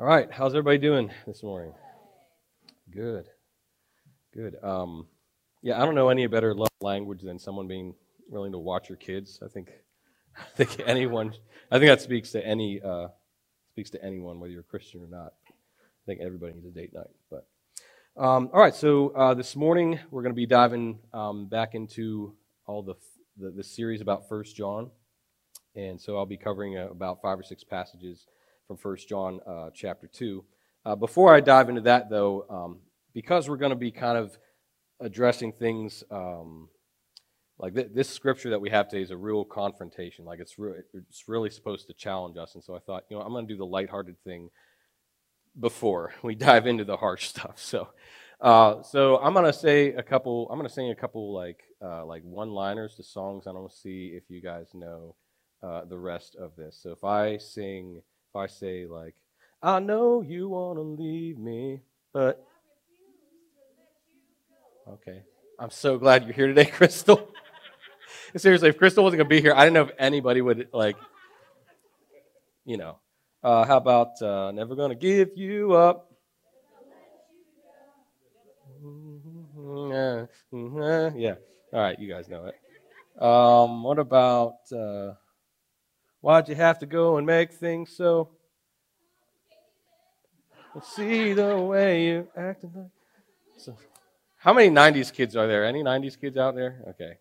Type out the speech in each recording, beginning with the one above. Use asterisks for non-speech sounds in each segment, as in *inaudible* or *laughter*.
All right, how's everybody doing this morning? Good, good. Um, yeah, I don't know any better love language than someone being willing to watch your kids. I think, *laughs* I think anyone, I think that speaks to any, uh, speaks to anyone, whether you're a Christian or not. I think everybody needs a date night. But um, all right, so uh, this morning we're going to be diving um, back into all the, the the series about First John, and so I'll be covering uh, about five or six passages from First John uh, chapter 2. Uh, before I dive into that, though, um, because we're going to be kind of addressing things um, like th- this scripture that we have today is a real confrontation. Like it's, re- it's really supposed to challenge us. And so I thought, you know, I'm going to do the lighthearted thing before *laughs* we dive into the harsh *laughs* stuff. So, uh, so I'm going to say a couple. I'm to sing a couple like uh, like one-liners to songs. I don't see if you guys know uh, the rest of this. So if I sing if I say, like, I know you want to leave me, but. Okay. I'm so glad you're here today, *laughs* Crystal. Seriously, if Crystal wasn't going to be here, I didn't know if anybody would, like, you know. Uh, how about uh, Never Gonna Give You Up? Yeah. All right, you guys know it. Um, what about. Uh, Why'd you have to go and make things so? See the way you acting like. So, how many 90s kids are there? Any 90s kids out there? Okay.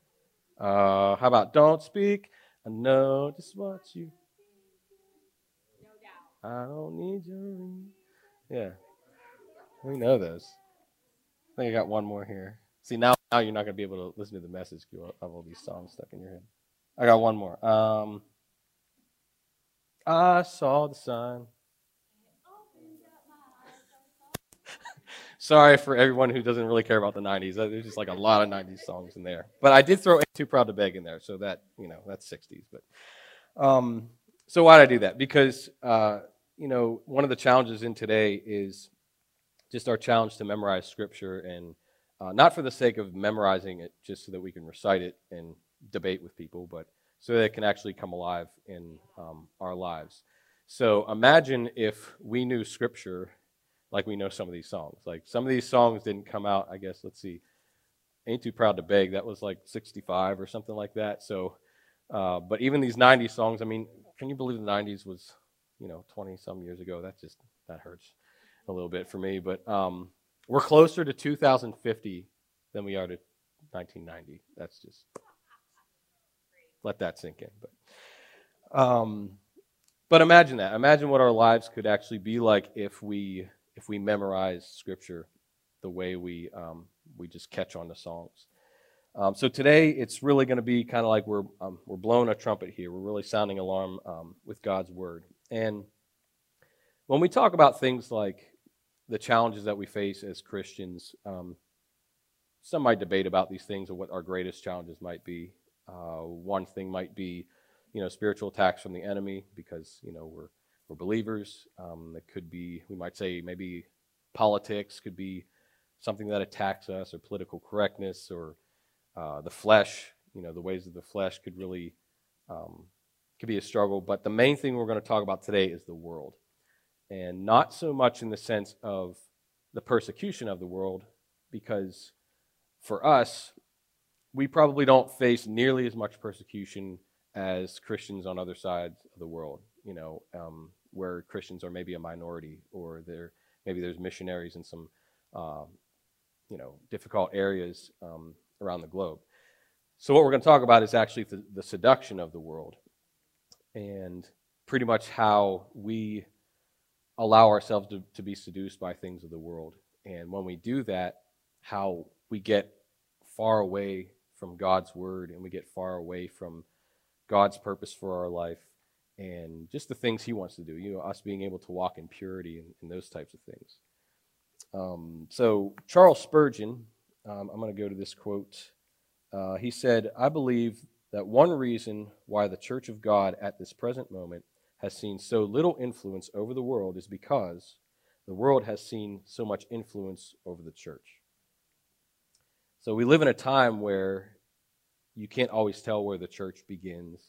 Uh, how about don't speak? I know just what you. I don't need your. Yeah. We know those. I think I got one more here. See, now, now you're not going to be able to listen to the message because have all these songs stuck in your head. I got one more. Um, I saw the sun. Sorry for everyone who doesn't really care about the 90s. There's just like a lot of 90s songs in there. But I did throw Ain't Too Proud to Beg in there, so that, you know, that's 60s. But um, so why did I do that? Because, uh, you know, one of the challenges in today is just our challenge to memorize Scripture, and uh, not for the sake of memorizing it just so that we can recite it and debate with people, but so that it can actually come alive in um, our lives. So imagine if we knew Scripture like we know some of these songs. Like some of these songs didn't come out, I guess, let's see, Ain't Too Proud to Beg, that was like 65 or something like that. So, uh, but even these 90s songs, I mean, can you believe the 90s was, you know, 20 some years ago? That just, that hurts a little bit for me. But um, we're closer to 2050 than we are to 1990. That's just let that sink in. But, um, but imagine that. Imagine what our lives could actually be like if we if we memorize Scripture the way we um, we just catch on to songs. Um, so today it's really going to be kind of like we're um, we're blowing a trumpet here. We're really sounding alarm um, with God's word. And when we talk about things like the challenges that we face as Christians, um, some might debate about these things or what our greatest challenges might be. Uh, one thing might be, you know, spiritual attacks from the enemy because you know we're we're believers. Um, it could be, we might say, maybe politics could be something that attacks us, or political correctness, or uh, the flesh. You know, the ways of the flesh could really um, could be a struggle. But the main thing we're going to talk about today is the world, and not so much in the sense of the persecution of the world, because for us, we probably don't face nearly as much persecution as Christians on other sides of the world. You know, um, where Christians are maybe a minority, or there maybe there's missionaries in some, um, you know, difficult areas um, around the globe. So what we're going to talk about is actually the, the seduction of the world, and pretty much how we allow ourselves to, to be seduced by things of the world. And when we do that, how we get far away from God's word and we get far away from God's purpose for our life and just the things He wants to do. You know, us being able to walk in purity and, and those types of things. Um, so, Charles Spurgeon, um, I'm going to go to this quote. Uh, he said, I believe that one reason why the Church of God at this present moment has seen so little influence over the world is because the world has seen so much influence over the church. So we live in a time where you can't always tell where the church begins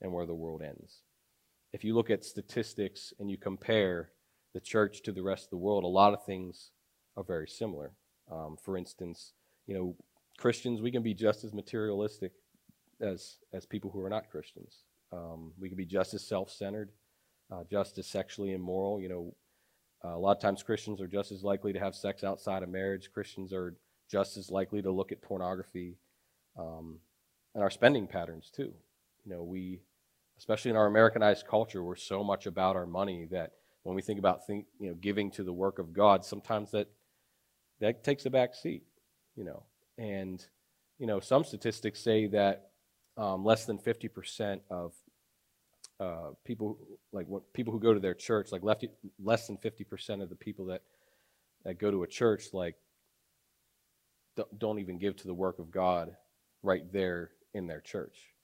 and where the world ends. If you look at statistics and you compare the church to the rest of the world, a lot of things are very similar. Um, for instance, you know, Christians, we can be just as materialistic as, as people who are not Christians. Um, we can be just as self centered, uh, just as sexually immoral. You know, uh, a lot of times Christians are just as likely to have sex outside of marriage. Christians are just as likely to look at pornography um, and our spending patterns, too. You know, we, especially in our Americanized culture, we're so much about our money that when we think about think, you know, giving to the work of God, sometimes that, that takes a back seat, you know. And, you know, some statistics say that um, less than 50% of uh, people, like what, people who go to their church, like left, less than 50% of the people that, that go to a church, like, don't even give to the work of God right there in their church.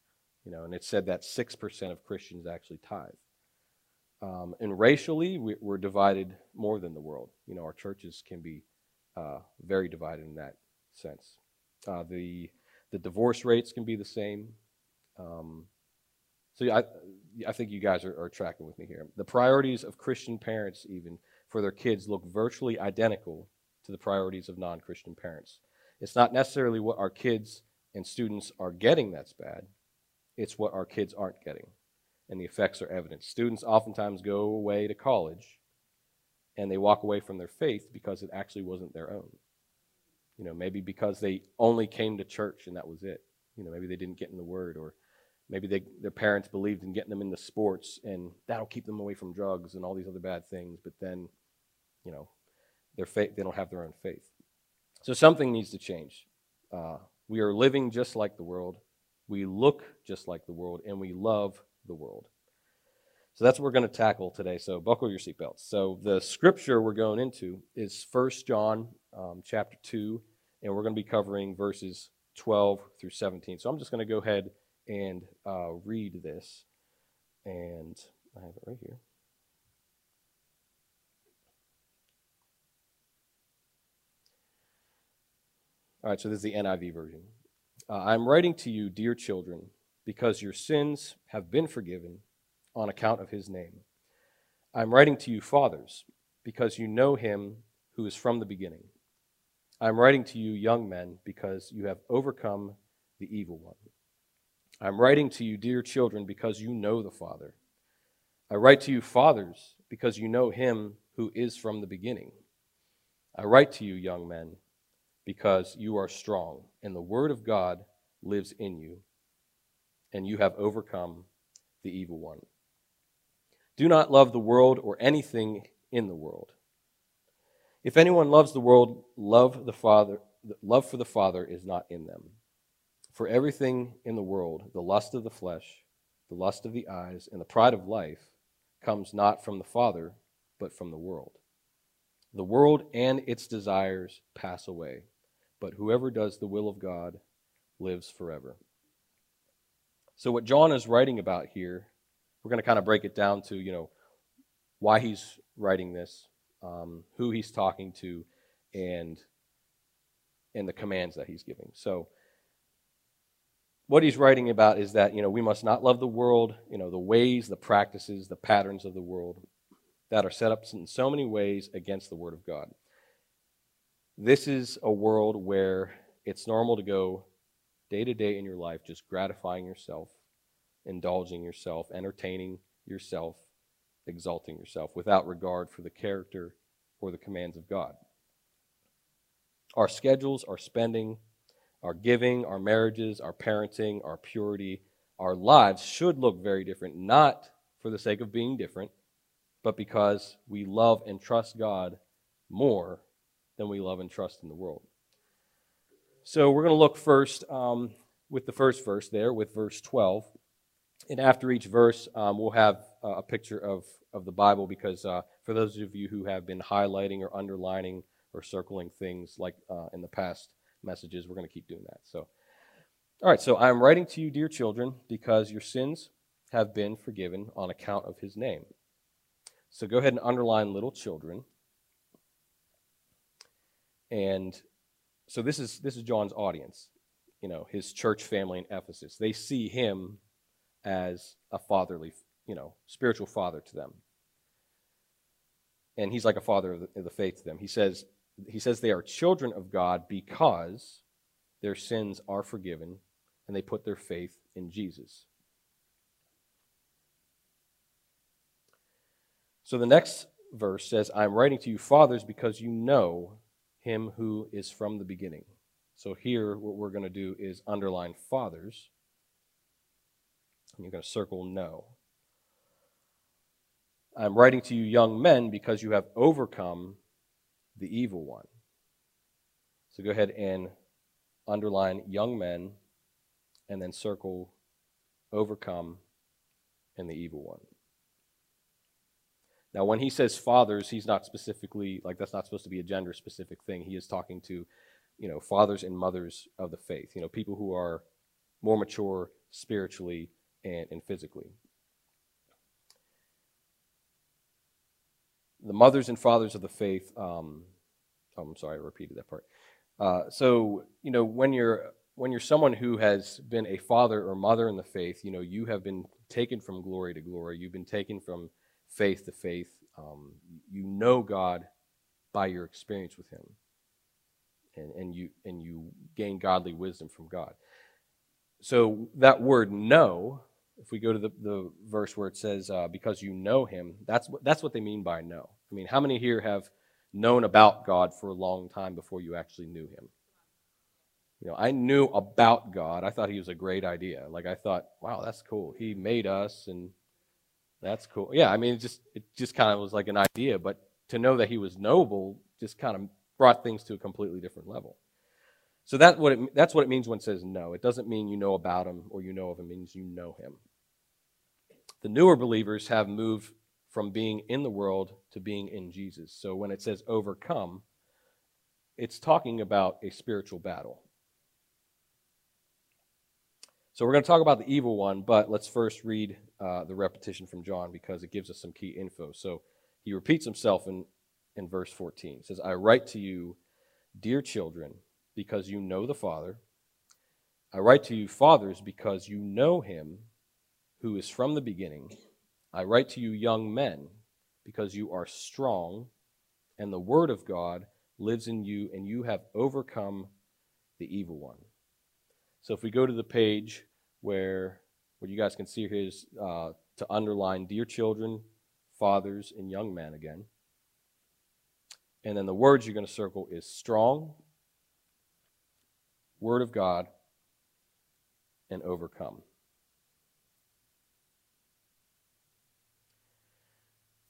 You know, and it said that 6% of Christians actually tithe. Um, and racially, we, are divided more than the world. You know, our churches can be uh, very divided in that sense. Uh, the the divorce rates can be the same. Um, so I, I think you guys are, are tracking with me here. The priorities of Christian parents, even for their kids, look virtually identical to the priorities of non-Christian parents. It's not necessarily what our kids and students are getting that's bad. It's what our kids aren't getting and the effects are evident. Students oftentimes go away to college and they walk away from their faith because it actually wasn't their own. You know, maybe because they only came to church and that was it. You know, maybe they didn't get in the Word, or maybe they, their parents believed in getting them into sports and that'll keep them away from drugs and all these other bad things. But then, you know, their faith, they don't have their own faith. So something needs to change. Uh, we are living just like the world. We look just like the world, and we love the world. So that's what we're going to tackle today. So buckle your seatbelts. So the scripture we're going into is 1 John um, chapter 2, and we're going to be covering verses 12 through 17. So I'm just going to go ahead and uh, read this. And I have it right here. All right, so this is the NIV version. Uh, I'm writing to you, dear children because your sins have been forgiven on account of his name. I'm writing to you, fathers, because you know him who is from the beginning. I'm writing to you, young men, because you have overcome the evil one. I'm writing to you, dear children, because you know the Father. I write to you, fathers, because you know him who is from the beginning. I write to you, young men, because you are strong, and the word of God lives in you and you have overcome the evil one. Do not love the world or anything in the world. If anyone loves the world, love the Father, love for the Father is not in them. For everything in the world, the lust of the flesh, the lust of the eyes, and the pride of life, comes not from the Father, but from the world. The world and its desires pass away, but whoever does the will of God lives forever. So, what John is writing about here, we're going to kind of break it down to, you know, why he's writing this, um, who he's talking to, and and the commands that he's giving. So, what he's writing about is that you know we must not love the world, you know, the ways, the practices, the patterns of the world that are set up in so many ways against the Word of God. This is a world where it's normal to go day to day in your life, just gratifying yourself, indulging yourself, entertaining yourself, exalting yourself without regard for the character or the commands of God. Our schedules, our spending, our giving, our marriages, our parenting, our purity, our lives should look very different, not for the sake of being different, but because we love and trust God more than we love and trust in the world. So we're going to look first um, with the first verse there, with verse 12. And after each verse, um, we'll have uh, a picture of, of the Bible because uh, for those of you who have been highlighting or underlining or circling things like uh, in the past messages, we're going to keep doing that. So, all right, so I'm writing to you, dear children, because your sins have been forgiven on account of his name. So go ahead and underline little children. And so this is this is John's audience, you know, his church family in Ephesus. They see him as a fatherly, you know, spiritual father to them. and he's like a father of the, of the faith to them. He says, he says they are children of God because their sins are forgiven and they put their faith in Jesus. So the next verse says, I'm writing to you, fathers, because you know him who is from the beginning. So here, what we're going to do is underline fathers. And you're going to circle know. I'm writing to you, young men, because you have overcome the evil one. So go ahead and underline young men and then circle overcome and the evil one. Now, when he says fathers, he's not specifically, like, that's not supposed to be a gender specific thing. He is talking to, you know, fathers and mothers of the faith, you know, people who are more mature spiritually and, and physically. The mothers and fathers of the faith, um, oh, I'm sorry, I repeated that part. Uh, so, you know, when you're when you're someone who has been a father or mother in the faith, you know, you have been taken from glory to glory. You've been taken from faith to faith. Um, you know God by your experience with Him, and, and you and you gain godly wisdom from God. So that word "know," if we go to the, the verse where it says uh, "because you know Him," that's what that's what they mean by know. I mean, how many here have known about God for a long time before you actually knew Him? You know, I knew about God. I thought He was a great idea. Like I thought, wow, that's cool. He made us and that's cool. Yeah, I mean, it just it just kind of was like an idea, but to know that he was noble just kind of brought things to a completely different level. So that what it, that's what it means when it says know. It doesn't mean you know about him or you know of him. It means you know him. The newer believers have moved from being in the world to being in Jesus. So when it says overcome, it's talking about a spiritual battle. So we're going to talk about the evil one, but let's first read uh, the repetition from John because it gives us some key info. So he repeats himself in, in verse 14. He says, I write to you, dear children, because you know the Father. I write to you, fathers, because you know him who is from the beginning. I write to you, young men, because you are strong, and the word of God lives in you, and you have overcome the evil one. So if we go to the page where what you guys can see here is uh, to underline dear children, fathers, and young men again. And then the words you're going to circle is strong, word of God, and overcome.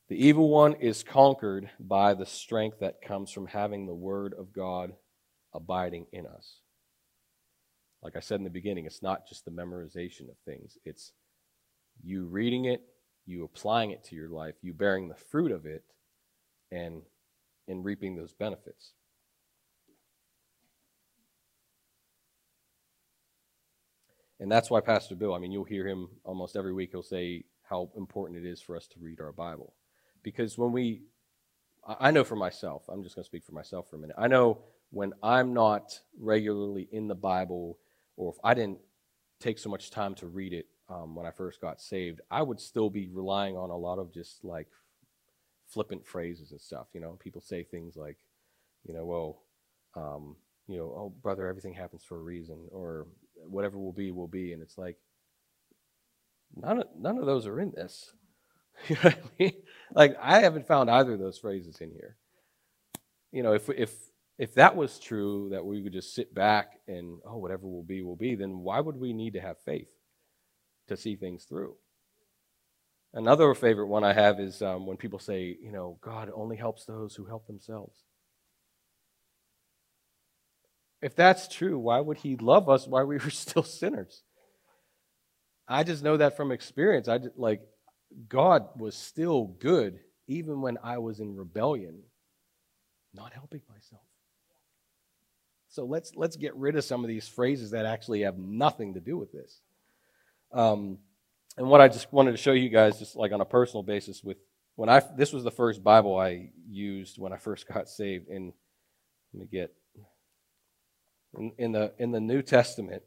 The evil one is conquered by the strength that comes from having the word of God abiding in us. Like I said in the beginning, it's not just the memorization of things, it's you reading it, you applying it to your life, you bearing the fruit of it, and, and reaping those benefits. And that's why Pastor Bill, I mean, you'll hear him almost every week, he'll say how important it is for us to read our Bible. Because when we, I know for myself, I'm just going to speak for myself for a minute. I know when I'm not regularly in the Bible, or if I didn't take so much time to read it um, when I first got saved, I would still be relying on a lot of just like flippant phrases and stuff. You know, people say things like, you know, well, um, you know, oh, brother, everything happens for a reason, or whatever will be, will be. And it's like, none of, none of those are in this. *laughs* you know what I mean? Like, I haven't found either of those phrases in here. You know, if, if if that was true, that we would just sit back and, oh, whatever will be, will be, then why would we need to have faith to see things through? Another favorite one I have is um, when people say, you know, God only helps those who help themselves. If that's true, why would He love us while we were *laughs* still sinners? I just know that from experience. I just, like God was still good even when I was in rebellion, not helping myself. So let's let's get rid of some of these phrases that actually have nothing to do with this. Um, and what I just wanted to show you guys, just like on a personal basis, with when I this was the first Bible I used when I first got saved. And let me get in, in the in the New Testament.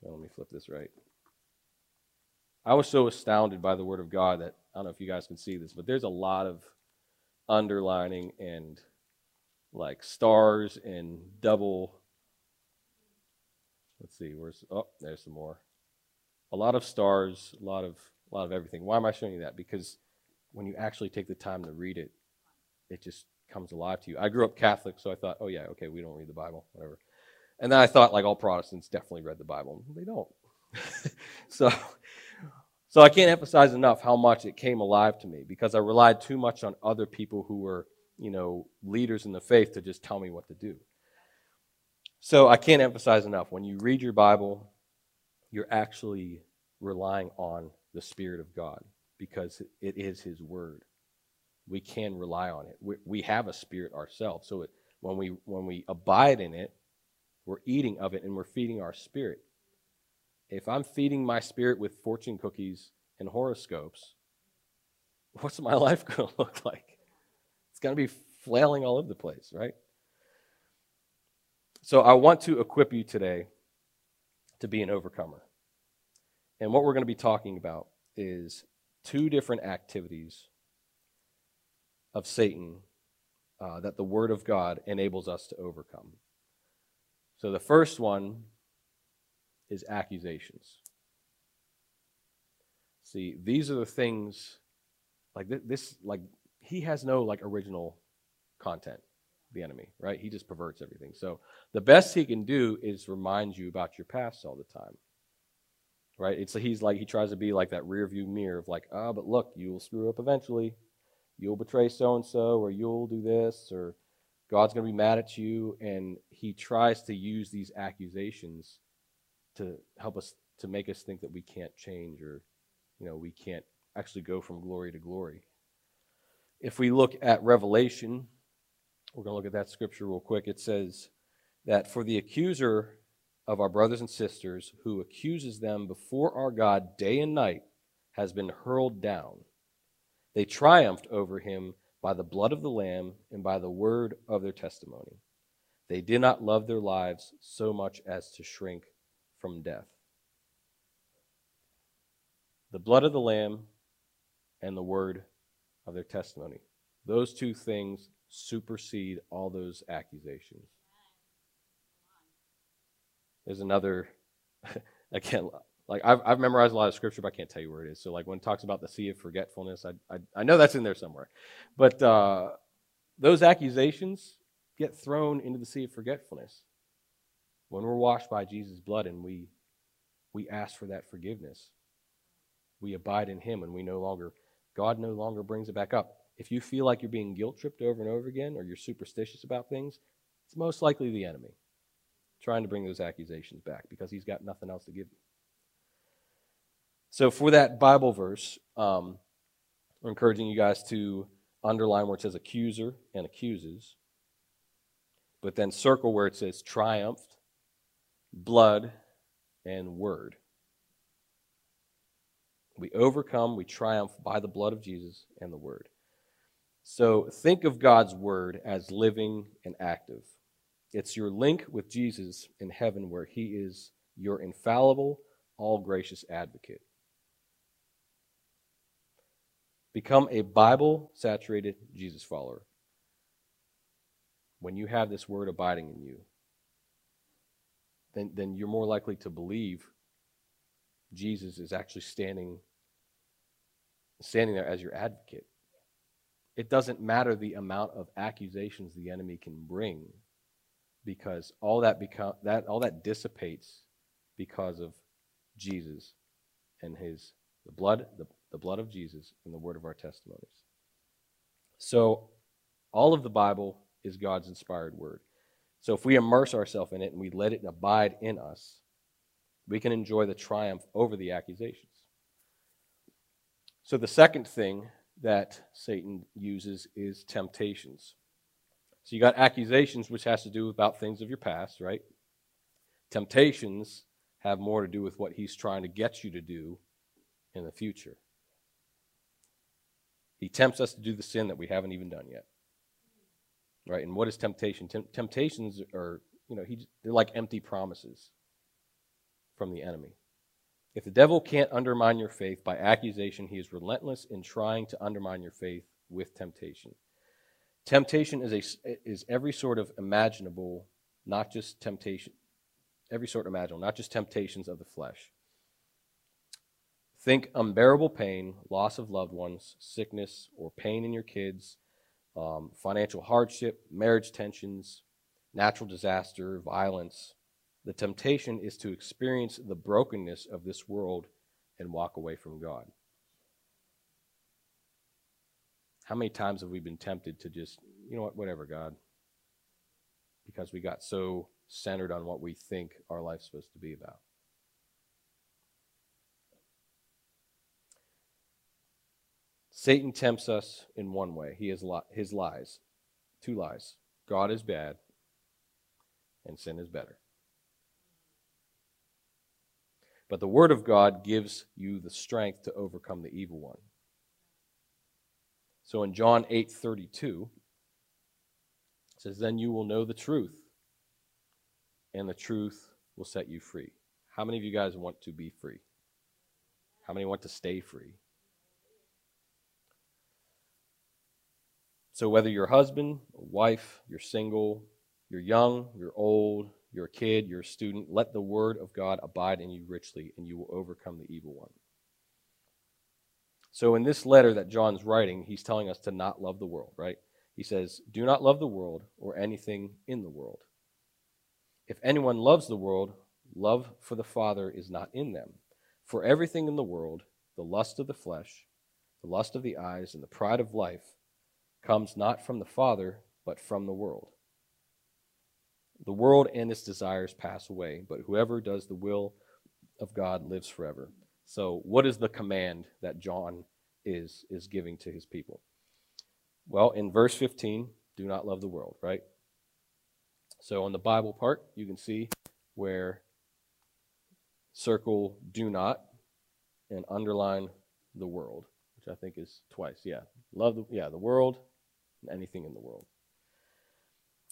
Well, let me flip this right. I was so astounded by the Word of God that I don't know if you guys can see this, but there's a lot of underlining and like stars and double. Let's see, where's oh, there's some more. A lot of stars, a lot of a lot of everything. Why am I showing you that? Because when you actually take the time to read it, it just comes alive to you. I grew up Catholic, so I thought, oh yeah, okay, we don't read the Bible, whatever. And then I thought, like all Protestants definitely read the Bible. They don't. *laughs* so, so I can't emphasize enough how much it came alive to me because I relied too much on other people who were, you know, leaders in the faith to just tell me what to do. So I can't emphasize enough. When you read your Bible, you're actually relying on the Spirit of God because it is His Word. We can rely on it. We, we have a spirit ourselves. So it, when, we, when we abide in it, we're eating of it and we're feeding our spirit. If I'm feeding my spirit with fortune cookies and horoscopes, what's my *laughs* life going to look like? It's going to be flailing all over the place, right? So I want to equip you today to be an overcomer. And what we're going to be talking about is two different activities of Satan uh, that the Word of God enables us to overcome. So the first one is accusations. See, these are the things like this, like he has no like original content, the enemy, right? He just perverts everything. So the best he can do is remind you about your past all the time right? It's he's like he tries to be like that rear view mirror of like, ah, oh, but look, you will screw up eventually. You'll betray so and so, or you'll do this, or God's going to be mad at you, and he tries to use these accusations to help us to make us think that we can't change, or you know, we can't actually go from glory to glory. If we look at Revelation, we're going to look at that scripture real quick. It says that for the accuser of our brothers and sisters who accuses them before our God day and night has been hurled down. They triumphed over him by the blood of the Lamb and by the word of their testimony. They did not love their lives so much as to shrink from death. The blood of the Lamb and the word of their testimony. Those two things supersede all those accusations. There's another, *laughs* again, like I've, I've memorized a lot of scripture, but I can't tell you where it is. So like when it talks about the sea of forgetfulness, I, I, I know that's in there somewhere. But uh, those accusations get thrown into the sea of forgetfulness when we're washed by Jesus' blood and we we ask for that forgiveness. We abide in Him and we no longer, God no longer brings it back up. If you feel like you're being guilt tripped over and over again or you're superstitious about things, it's most likely the enemy trying to bring those accusations back because he's got nothing else to give you. So, for that Bible verse, um, we're encouraging you guys to underline where it says accuser and accuses, but then circle where it says triumphed, blood, and word. We overcome, we triumph by the blood of Jesus and the word. So think of God's word as living and active. It's your link with Jesus in heaven where he is your infallible, all gracious advocate. Become a Bible saturated Jesus follower. When you have this word abiding in you, then, then you're more likely to believe Jesus is actually standing, standing there as your advocate. It doesn't matter the amount of accusations the enemy can bring because all that become that all that dissipates because of Jesus and his the blood the, the blood of Jesus and the word of our testimonies. So all of the Bible is God's inspired word. So if we immerse ourselves in it and we let it abide in us, we can enjoy the triumph over the accusations. So the second thing that Satan uses is temptations. So you got accusations, which has to do about things of your past, right? Temptations have more to do with what he's trying to get you to do in the future. He tempts us to do the sin that we haven't even done yet. Right? And what is temptation? temptations are, you know, he, they're like empty promises from the enemy. If the devil can't undermine your faith by accusation, he is relentless in trying to undermine your faith with temptation. Temptation is, a, is every sort of imaginable, not just temptation, every sort of imaginable, not just temptations of the flesh. Think unbearable pain, loss of loved ones, sickness, or pain in your kids, um, financial hardship, marriage tensions, natural disaster, violence. The temptation is to experience the brokenness of this world and walk away from God. How many times have we been tempted to just, you know what, whatever, God? Because we got so centered on what we think our life's supposed to be about. Satan tempts us in one way. He has li- his lies, two lies. God is bad, and sin is better. But the Word of God gives you the strength to overcome the evil one. So in John 8 32, it says, Then you will know the truth, and the truth will set you free. How many of you guys want to be free? How many want to stay free? So, whether you're husband, wife, you're single, you're young, you're old, you're a kid, you're a student, let the word of God abide in you richly, and you will overcome the evil one. So, in this letter that John's writing, he's telling us to not love the world, right? He says, Do not love the world or anything in the world. If anyone loves the world, love for the Father is not in them. For everything in the world, the lust of the flesh, the lust of the eyes, and the pride of life, comes not from the Father, but from the world. The world and its desires pass away, but whoever does the will of God lives forever. So, what is the command that John is, is giving to his people? Well, in verse 15, do not love the world, right? So, on the Bible part, you can see where circle do not and underline the world, which I think is twice. Yeah. Love the, yeah, the world and anything in the world.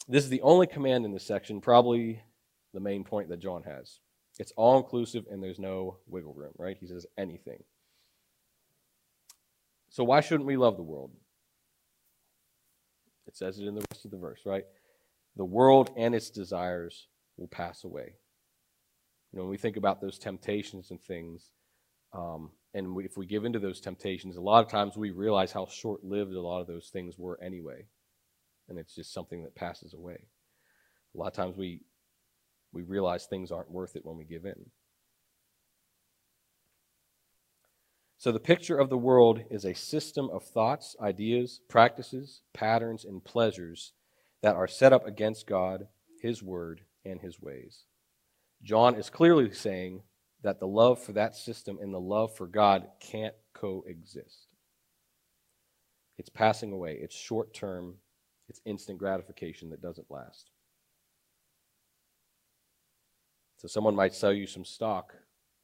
This is the only command in this section, probably the main point that John has. It's all inclusive and there's no wiggle room, right? He says anything. So why shouldn't we love the world? It says it in the rest of the verse, right? The world and its desires will pass away. You know, when we think about those temptations and things, um, and we, if we give into those temptations, a lot of times we realize how short lived a lot of those things were anyway. And it's just something that passes away. A lot of times we we realize things aren't worth it when we give in. So, the picture of the world is a system of thoughts, ideas, practices, patterns, and pleasures that are set up against God, His Word, and His ways. John is clearly saying that the love for that system and the love for God can't coexist. It's passing away, it's short term, it's instant gratification that doesn't last. So someone might sell you some stock,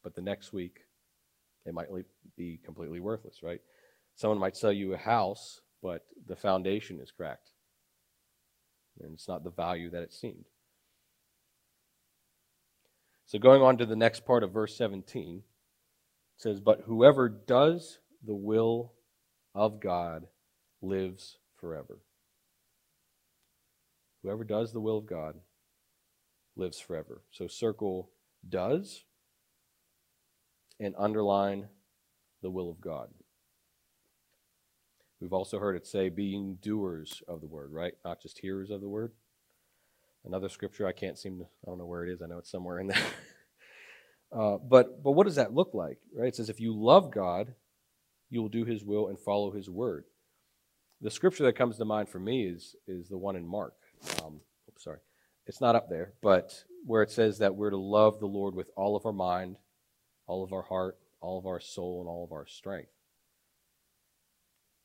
but the next week it might be completely worthless, right? Someone might sell you a house, but the foundation is cracked. And it's not the value that it seemed. So going on to the next part of verse 17, it says, But whoever does the will of God lives forever. Whoever does the will of God lives forever. So circle does and underline the will of God. We've also heard it say being doers of the word, right? Not just hearers of the word. Another scripture I can't seem to, I don't know where it is. I know it's somewhere in there. *laughs* uh, but, but what does that look like, right? It says if you love God, you will do his will and follow his word. The scripture that comes to mind for me is, is the one in Mark. Um, oops, sorry. It's not up there, but where it says that we're to love the Lord with all of our mind, all of our heart, all of our soul, and all of our strength.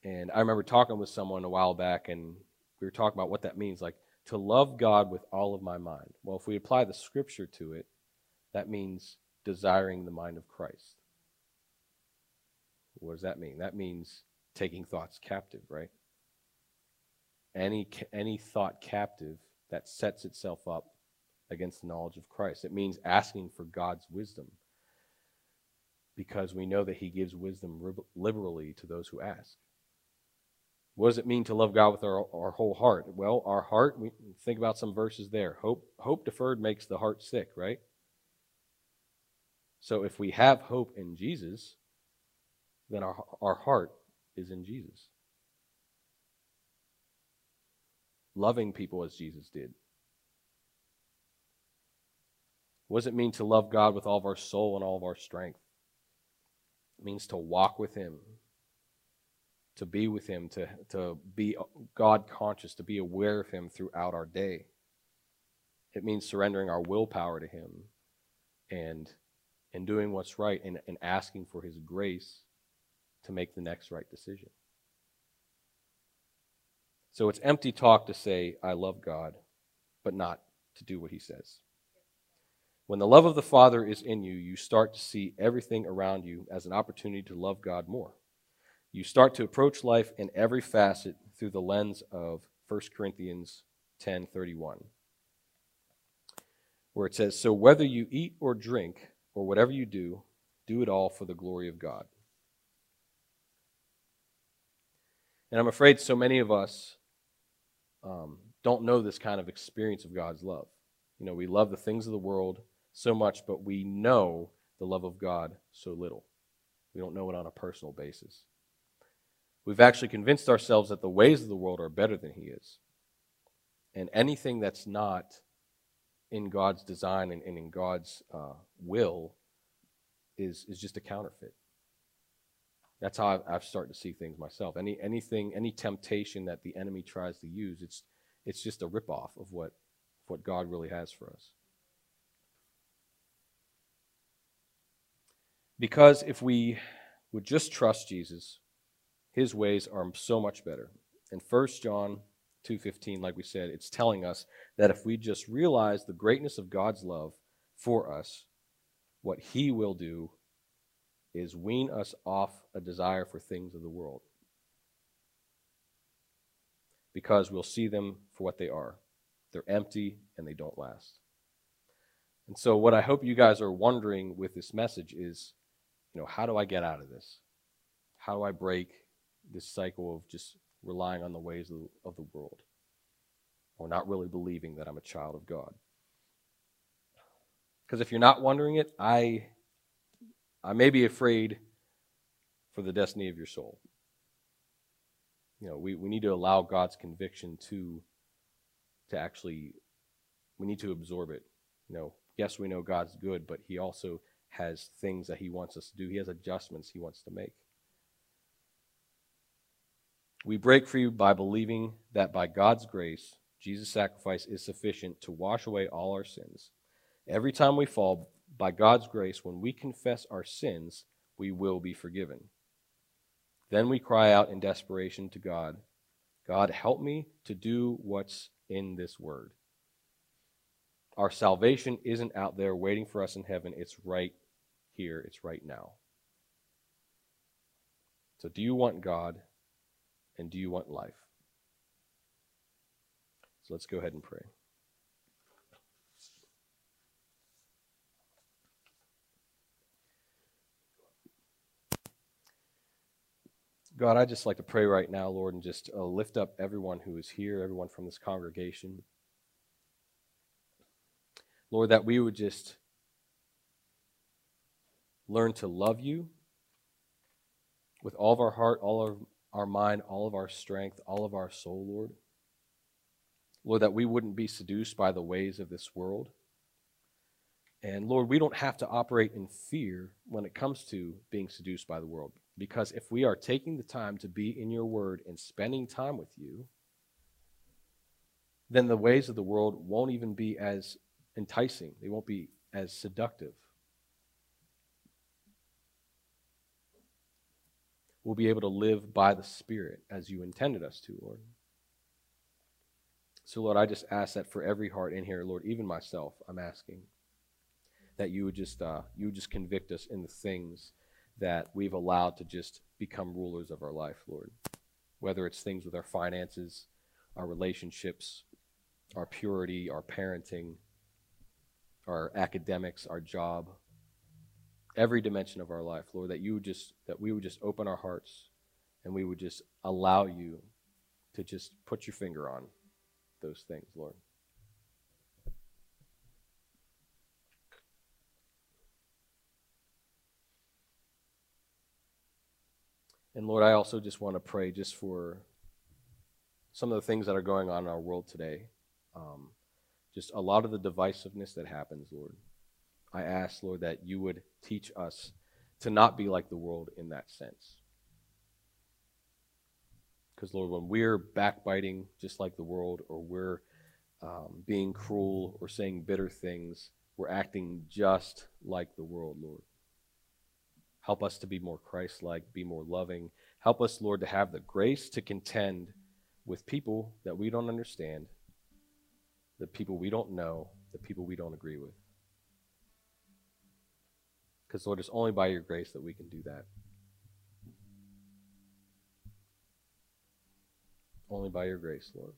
And I remember talking with someone a while back, and we were talking about what that means like to love God with all of my mind. Well, if we apply the scripture to it, that means desiring the mind of Christ. What does that mean? That means taking thoughts captive, right? Any, any thought captive that sets itself up against the knowledge of Christ. It means asking for God's wisdom because we know that He gives wisdom liberally to those who ask. What does it mean to love God with our, our whole heart? Well, our heart, we think about some verses there. Hope, hope deferred makes the heart sick, right? So if we have hope in Jesus, then our, our heart is in Jesus. Loving people as Jesus did. What does it mean to love God with all of our soul and all of our strength? It means to walk with Him, to be with Him, to, to be God conscious, to be aware of Him throughout our day. It means surrendering our willpower to Him and, and doing what's right and, and asking for His grace to make the next right decision. So it's empty talk to say, I love God, but not to do what He says. When the love of the Father is in you, you start to see everything around you as an opportunity to love God more. You start to approach life in every facet through the lens of 1 Corinthians 10:31, where it says, "So whether you eat or drink or whatever you do, do it all for the glory of God." And I'm afraid so many of us um, don't know this kind of experience of God's love. You know, we love the things of the world so much, but we know the love of God so little. We don't know it on a personal basis. We've actually convinced ourselves that the ways of the world are better than He is. And anything that's not in God's design and, and in God's uh, will is, is just a counterfeit. That's how I've, started to see things myself. Any anything, any temptation that the enemy tries to use, it's it's just a ripoff of what what God really has for us. Because if we would just trust Jesus, his ways are so much better. In 1 John 2:15, like we said, it's telling us that if we just realize the greatness of God's love for us, what he will do is wean us off a desire for things of the world. Because we'll see them for what they are. They're empty and they don't last. And so, what I hope you guys are wondering with this message is you know, how do I get out of this? How do I break this cycle of just relying on the ways of the, of the world or not really believing that I'm a child of God? Because if you're not wondering it, I, I may be afraid for the destiny of your soul. You know, we, we need to allow God's conviction to, to actually, we need to absorb it. You know, yes, we know God's good, but He also has things that he wants us to do, he has adjustments he wants to make. We break free by believing that by God's grace, Jesus' sacrifice is sufficient to wash away all our sins. Every time we fall, by God's grace, when we confess our sins, we will be forgiven. Then we cry out in desperation to God God, help me to do what's in this word. Our salvation isn't out there waiting for us in heaven, it's right here, it's right now. So, do you want God and do you want life? So, let's go ahead and pray. God, I just like to pray right now, Lord, and just uh, lift up everyone who is here, everyone from this congregation. Lord, that we would just learn to love you with all of our heart, all of our mind, all of our strength, all of our soul, Lord. Lord, that we wouldn't be seduced by the ways of this world. And Lord, we don't have to operate in fear when it comes to being seduced by the world. Because if we are taking the time to be in your word and spending time with you, then the ways of the world won't even be as enticing, they won't be as seductive. We'll be able to live by the Spirit as you intended us to, Lord. So, Lord, I just ask that for every heart in here, Lord, even myself, I'm asking that you would just uh, you would just convict us in the things that we've allowed to just become rulers of our life, Lord. Whether it's things with our finances, our relationships, our purity, our parenting, our academics, our job, every dimension of our life, Lord, that you would just that we would just open our hearts and we would just allow you to just put your finger on those things, Lord. And Lord, I also just want to pray just for some of the things that are going on in our world today. Um, just a lot of the divisiveness that happens, Lord. I ask, Lord, that you would teach us to not be like the world in that sense. Because, Lord, when we're backbiting just like the world, or we're um, being cruel or saying bitter things, we're acting just like the world, Lord. Help us to be more Christ like, be more loving. Help us, Lord, to have the grace to contend with people that we don't understand, the people we don't know, the people we don't agree with. Because, Lord, it's only by your grace that we can do that. Only by your grace, Lord.